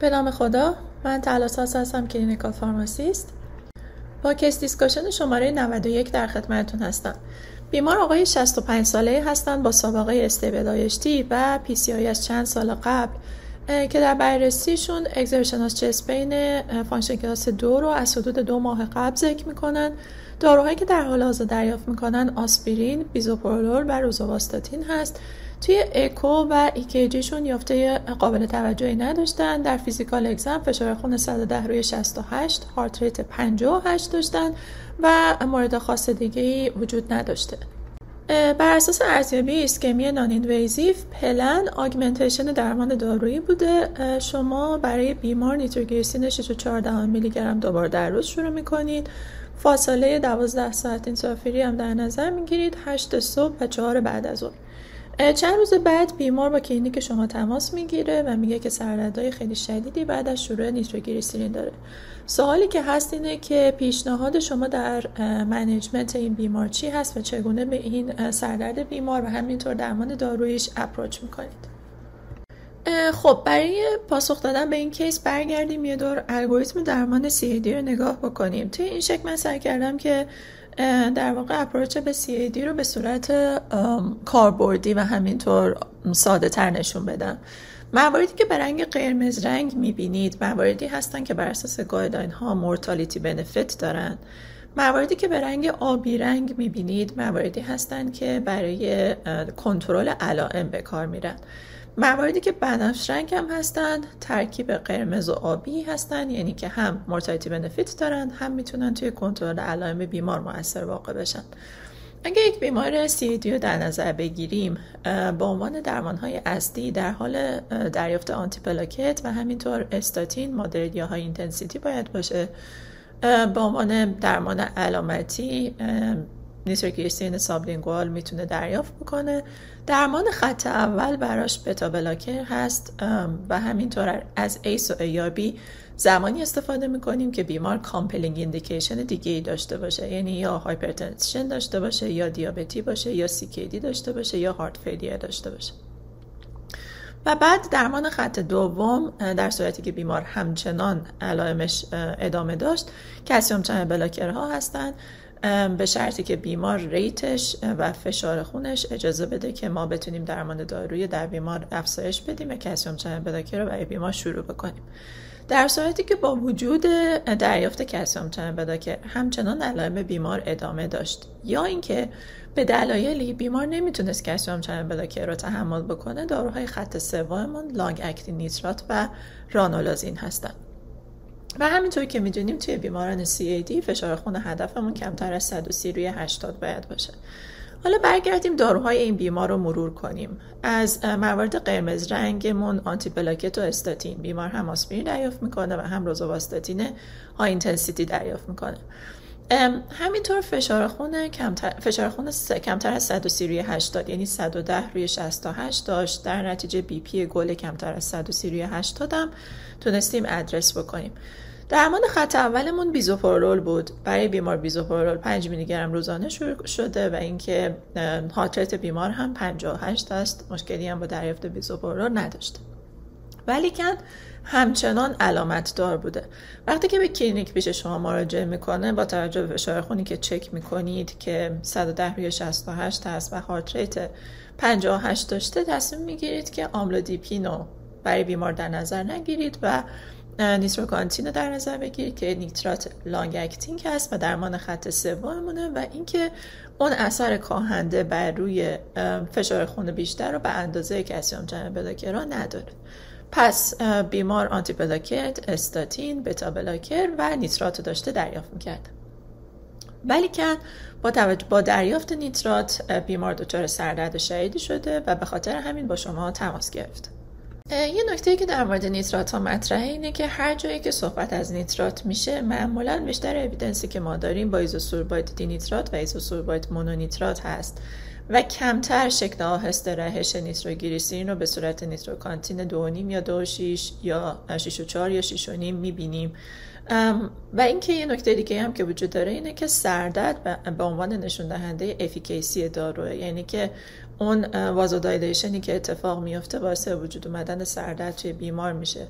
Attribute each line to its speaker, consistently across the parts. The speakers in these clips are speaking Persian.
Speaker 1: به نام خدا من تلاساس هستم clinical pharmacist. با case discussion شماره 91 در خدمتتون هستم. بیمار آقای 65 ساله هستند با سابقه stable و PCI از چند سال قبل که در بررسیشون exertional chest pain function class دو رو از حدود دو ماه قبل ذکر می‌کنن. داروهایی که در حال حاضر دریافت می‌کنن آسپرین، بیزوپرولول و روزوواستاتین هست. توی اکو و ECG شون یافته قابل توجهی نداشتن. در physical exam فشار خون 110 روی 68 heart rate 58 داشتن و مورد خاص دیگه وجود نداشته. بر اساس ارزیابی ischemia non-invasive plan augmentation درمان دارویی بوده. شما برای بیمار نیتروگلیسرین 6.4 میلی گرم دوبار در روز شروع می‌کنید. فاصله 12 ساعت nitrate free هم در نظر می‌گیرید. 8 صبح و 4 بعد از ظهر. چند روز بعد بیمار با کلینیک شما تماس می‌گیره و میگه که سردردهای خیلی شدیدی بعد از شروع نیتروگلیسرین داره. سوالی که هست اینه که پیشنهاد شما در management این بیمار چی هست و چگونه به این سردرد بیمار و همینطور درمان دارویش approach می‌کنید؟ خب برای پاسخ دادن به این case برگردیم یه دور الگوریتم درمان CAD رو نگاه بکنیم. توی این شکل من سعی کردم که در واقع approach به CAD رو به صورت کاربردی و همینطور ساده تر نشون بدم. مواردی که به رنگ قرمز رنگ می‌بینید مواردی هستن که بر اساس guideline ها mortality benefit دارن. مواردی که به رنگ آبی رنگ می‌بینید مواردی هستند که برای کنترل علائم به کار میرن. مواردی که بنفش رنگ هم هستند ترکیب قرمز و آبی هستند یعنی که هم mortality benefit دارن هم می‌تونن توی کنترل علائم بیمار موثر واقع بشن. اگر یک بیمار CAD رو در نظر بگیریم با عنوان درمان های اصلی در حال دریافت antiplatelet و همینطور استاتین moderate یا high intensity باید باشه. با عنوان درمان علامتی نیتروگلیسرین sublingual می‌تونه دریافت بکنه. درمان خط اول براش beta blocker هست و همینطور از ACE و ARB زمانی استفاده می‌کنیم که بیمار compelling indication دیگه ای داشته باشه. یعنی یا hypertension داشته باشه یا دیابتی باشه یا CKD داشته باشه یا heart failure داشته باشه. و بعد درمان خط دوم در صورتی که بیمار همچنان علائمش ادامه داشت calcium channel blocker ها هستند به شرطی که بیمار rate ش و فشار خونش اجازه بده که ما بتونیم درمان دارویی در بیمار افزایش بدیم و calcium channel blocker رو برای بیمار شروع بکنیم. در صورتی که با وجود دریافت calcium channel blocker همچنان علائم بیمار ادامه داشت یا اینکه به دلایلی بیمار نمی‌تونست calcium channel blocker رو تحمل بکنه داروهای خط سوممون long acting nitrate و رانولازین هستند و همینطور که می‌دونیم توی بیماران CAD فشار خون هدفمون کمتر از 130 روی 80 باید باشه. حالا برگردیم داروهای این بیمار رو مرور کنیم. از موارد قرمز رنگمون antiplatelet و استاتین. بیمار هم آسپرین دریافت می‌کنه و هم روزوواستاتین high intensity دریافت می‌کنه. همینطور فشار خون کمتر فشار خون کمتر از 130 روی 80 یعنی 110 روی 68 داشت. در نتیجه BP goal کمتر از 130 روی 80 هم تونستیم ادرس بکنیم. درمان خط اولمون بیزوپرولول بود. برای بیمار بیزوپرولول 5 میلی گرم روزانه شروع شده و اینکه heart rate بیمار هم 58 است. مشکلی هم با دریافت بیزوپرولول نداشته ولیکن همچنان علامت دار بوده. وقتی که به کلینیک پیش شما مراجعه می‌کنه با توجه به فشار خونی که چک می‌کنید که 110 روی 68 هست و heart rate 58 داشته تصمیم می‌گیرید که آملودیپینو برای بیمار در نظر نگیرید و نیتروکانتین رو در نظر بگیرید که nitrate long acting هست و درمان خط سوممونه و اینکه اون اثر کاهنده بر روی فشار خون بیشتر رو به اندازه calcium channel blocker نداره. پس بیمار antiplatelet، استاتین، beta blocker و نیترات داشته دریافت می‌کرد ولی که با, با دریافت نیترات بیمار دچار سردرد شدیدی شده و به خاطر همین با شما تماس گرفت. یه نکته که در مورد نیترات ها مطرحه اینه که هر جایی که صحبت از نیترات میشه معمولا بیشتر evidence ی که ما داریم با isosorbide dinitrate و isosorbide mononitrate هست و کمتر شکل آهسته رهش نیتروگلیسرین رو به صورت نیتروکانتین دو نیم یا دو شیش یا شیش و چار یا شیش و نیم می‌بینیم. و اینکه یه نکته دیگه هم که وجود داره اینه که سردرد به عنوان نشون دهنده افیکیسی داروه. یعنی که اون وازودایلیشنی که اتفاق میفته واسه وجود اومدن سردرد توی بیمار میشه.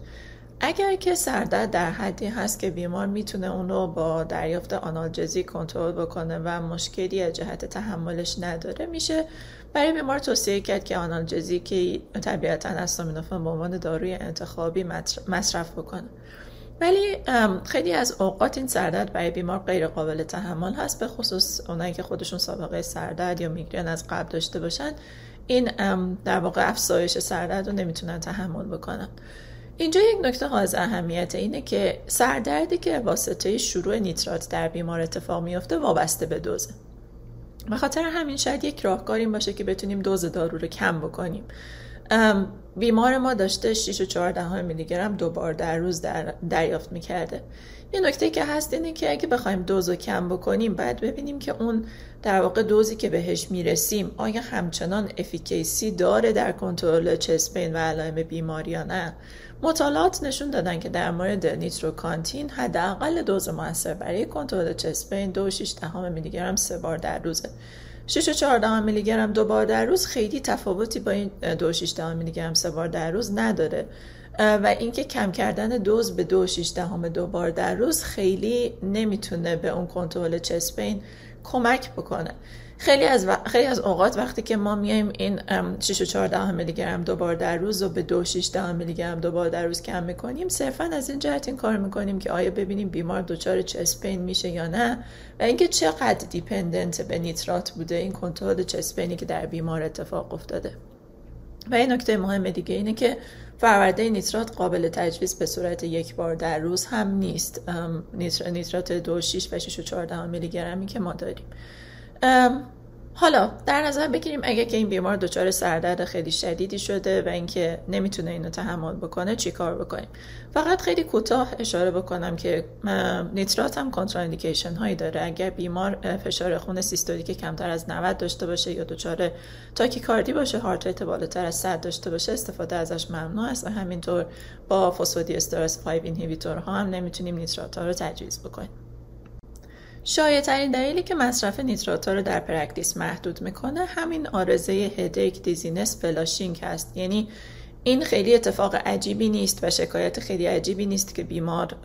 Speaker 1: اگر که سردرد در حدی هست که بیمار می‌تونه اونو با دریافت آنالژزی کنترل بکنه و مشکلی از جهت تحملش نداره میشه برای بیمار توصیه کرد که آنالژزی که طبیعتا استامینوفن به عنوان داروی انتخابی مصرف بکنه. ولی خیلی از اوقات این سردرد برای بیمار غیر قابل تحمل هست به خصوص اونایی که خودشون سابقه سردرد یا میگرن از قبل داشته باشن. این در واقع افزایش سردرد رو نمی‌تونن تحمل بکنن. اینجا یک نکته از اهمیت اینه که سردردی که واسطه شروع نیترات در بیمار اتفاق میفته وابسته به دوزه. به خاطر همین شاید یک راهکار این باشه که بتونیم دوز دارو رو کم بکنیم. بیمار ما داشته 6 و 14 میلی گرم دو بار در روز در دریافت می‌کرده. یه نکته که هست اینه که اگه بخوایم دوز رو کم بکنیم باید ببینیم که اون در واقع دوزی که بهش می‌رسیم آیا همچنان افیکیسی داره در کنترل چسپین و علائم بیماری یا نه؟ مطالعات نشون دادن که در مورد نیتروکانتین حداقل دوز موثر برای کنترل چسپین 2.6 میلی گرم سه بار در روزه. 6 و 14 میلی گرم دو بار در روز خیلی تفاوتی با این 2.6 میلی گرم سه بار در روز نداره. و اینکه کم کردن دوز به 2.6 دهم دو بار در روز خیلی نمی‌تونه به اون کنترل چسپین کمک بکنه. خیلی از خیلی از اوقات وقتی که ما میایم این 6 و 14 میلی گرم دو بار در روز و به 2.6 میلی گرم دو بار در روز کم می‌کنیم صرفا از این جهت این کار می‌کنیم که آیا ببینیم بیمار دچار چسپین میشه یا نه و اینکه چقدر دیپندنت به نیترات بوده این کنترل چسپینی که در بیمار اتفاق افتاده. و این نکته مهم دیگه اینه که فرورده نیترات قابل تجویز به صورت یک بار در روز هم نیست. نیترات 2.6 و 6.14 میلی گرمی که ما داریم. حالا در نظر بگیریم اگه که این بیمار دچار سردرد خیلی شدیدی شده و اینکه نمی‌تونه اینو تحمل بکنه چی کار بکنیم؟ فقط خیلی کوتاه اشاره بکنم که نیترات هم contraindication هایی داره. اگر بیمار فشار خون سیستولیک کمتر از 90 داشته باشه یا دچار تاکیکاردی باشه heart rate بالاتر از 100 داشته باشه استفاده ازش ممنوع است و همینطور با phosphodiesterase 5 inhibitor ها هم نمی‌تونیم نیترات ها رو تجویز بکنیم. شایع ترین دلیلی که مصرف نیتراتا رو در practice محدود می‌کنه همین آرزه هدیک دیزینس فلاشینگ هست. یعنی این خیلی اتفاق عجیبی نیست و شکایت خیلی عجیبی نیست که بیمار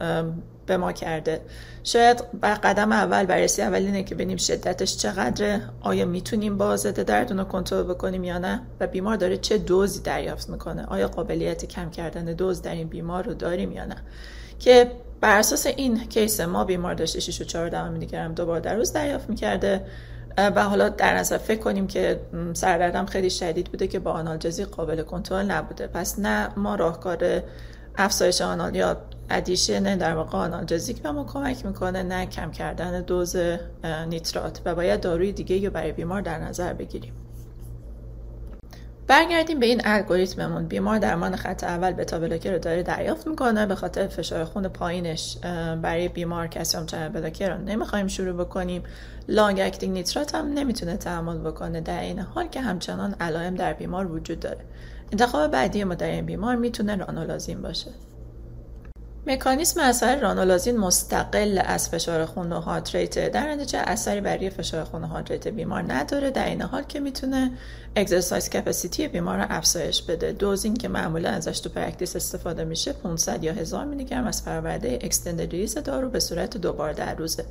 Speaker 1: به ما کرده. شاید بر قدم اول بررسی اول اینه که ببینیم شدتش چقدره آیا می‌تونیم با ضد دردون رو کنترل بکنیم یا نه و بیمار داره چه دوزی دریافت می‌کنه؟ آیا قابلیت کم کردن دوز در این بیمار رو داریم یا نه؟ که بر اساس این کیس ما بیمار داشته 6 و 4 میلی گرم دوبار در روز دریافت می‌کرده. و حالا در نظر فکر کنیم که سردردم خیلی شدید بوده که با آنالژزیک قابل کنترل نبوده. پس نه ما راهکار افزایش آنال یا addition در واقع آنالژزیک به ما کمک می‌کنه نه کم کردن دوز نیترات. و باید داروی دیگه رو برای بیمار در نظر بگیریم. برگردیم به این الگوریتممون. بیمار درمان خط اول beta blocker رو داره دریافت می‌کنه به خاطر فشار خون پایینش برای بیمار calcium channel blocker رو نمی‌خوایم شروع بکنیم. long acting نیترات هم نمی‌تونه تحمل بکنه در این حال که همچنان علائم در بیمار وجود داره. انتخاب بعدی ما در این بیمار می‌تونه رانولازین باشه. مکانیسم اثر رانولازین مستقل از فشار خون و heart rate. در نتیجه اثری برای فشار خون و heart rate بیمار نداره. در این حال که می‌تونه exercise capacity بیمار رو افزایش بده. دوزی که معمولا ازش تو practice استفاده میشه 500 یا 1000 میلی گرم از فرآورده extended release دارو به صورت دوبار در روزه.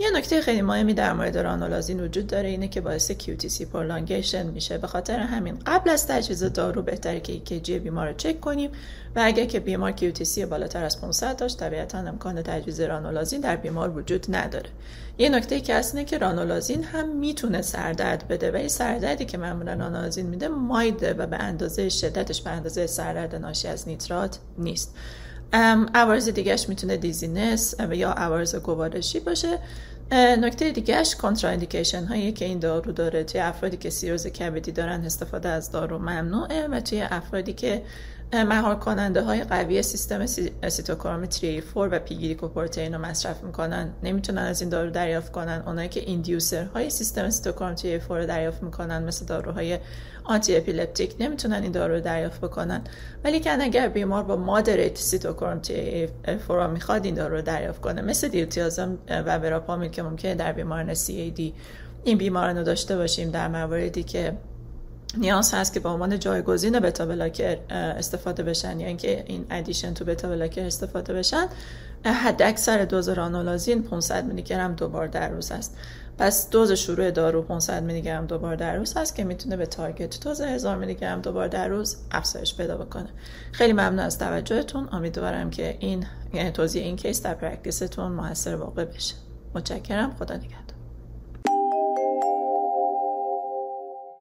Speaker 1: یه نکته خیلی مهمی در مورد رانولازین وجود داره اینه که باعث QTC prolongation میشه. به خاطر همین قبل از تجویز دارو بهتره که ECG بیمار رو چک کنیم و اگر که بیمار QTC بالاتر از 500 داشت. طبیعتا امکان تجویز رانولازین در بیمار وجود نداره. یه نکته که هست اینه که رانولازین هم می‌تونه سردرد بده و این سردردی که معمولا رانولازین میده mild ه و به اندازه شدتش به اندازه سردرد ناشی از نیترات نیست. عوارض دیگهش می‌تونه dizziness یا عوارض گوارشی باشه. نکته دیگهش contraindication هایی که این دارو داره توی افرادی که سیروز کبدی دارن استفاده از دارو ممنوعه و توی افرادی که مهار کننده های قوی سیستم سیتوکروم 3 4 و P-glycoprotein رو مصرف می‌کنن. نمی‌تونن از این دارو دریافت کنن. اونایی که inducer های سیستم سیتوکروم 3 4 رو دریافت می‌کنن مثل داروهای antiepileptic نمی‌تونن این دارو رو دریافت بکنن. ولی که اگر بیمار با moderate سیتوکروم 3 4 می‌خواد این دارو رو دریافت کنه. مثل دیلتیازم و که ممکنه در بیماران CAD این بیماران رو داشته باشیم در مواردی که نیاز هست که به عنوان جایگزین beta blocker استفاده بشن. یا اینکه in addition to beta blocker استفاده بشن. حد اکثر دوز رانولازین 500 میلی گرم دوبار در روز است پس دوز شروع دارو 500 میلی گرم دوبار در روز هست که می‌تونه به target دوز 1000 میلی گرم دوبار در روز افزایش پیدا بکنه. خیلی ممنون از توجهتون. امیدوارم که این یعنی توضیح این case در practice تون موثر واقع بشه. متشکرم. خدا نگهدار.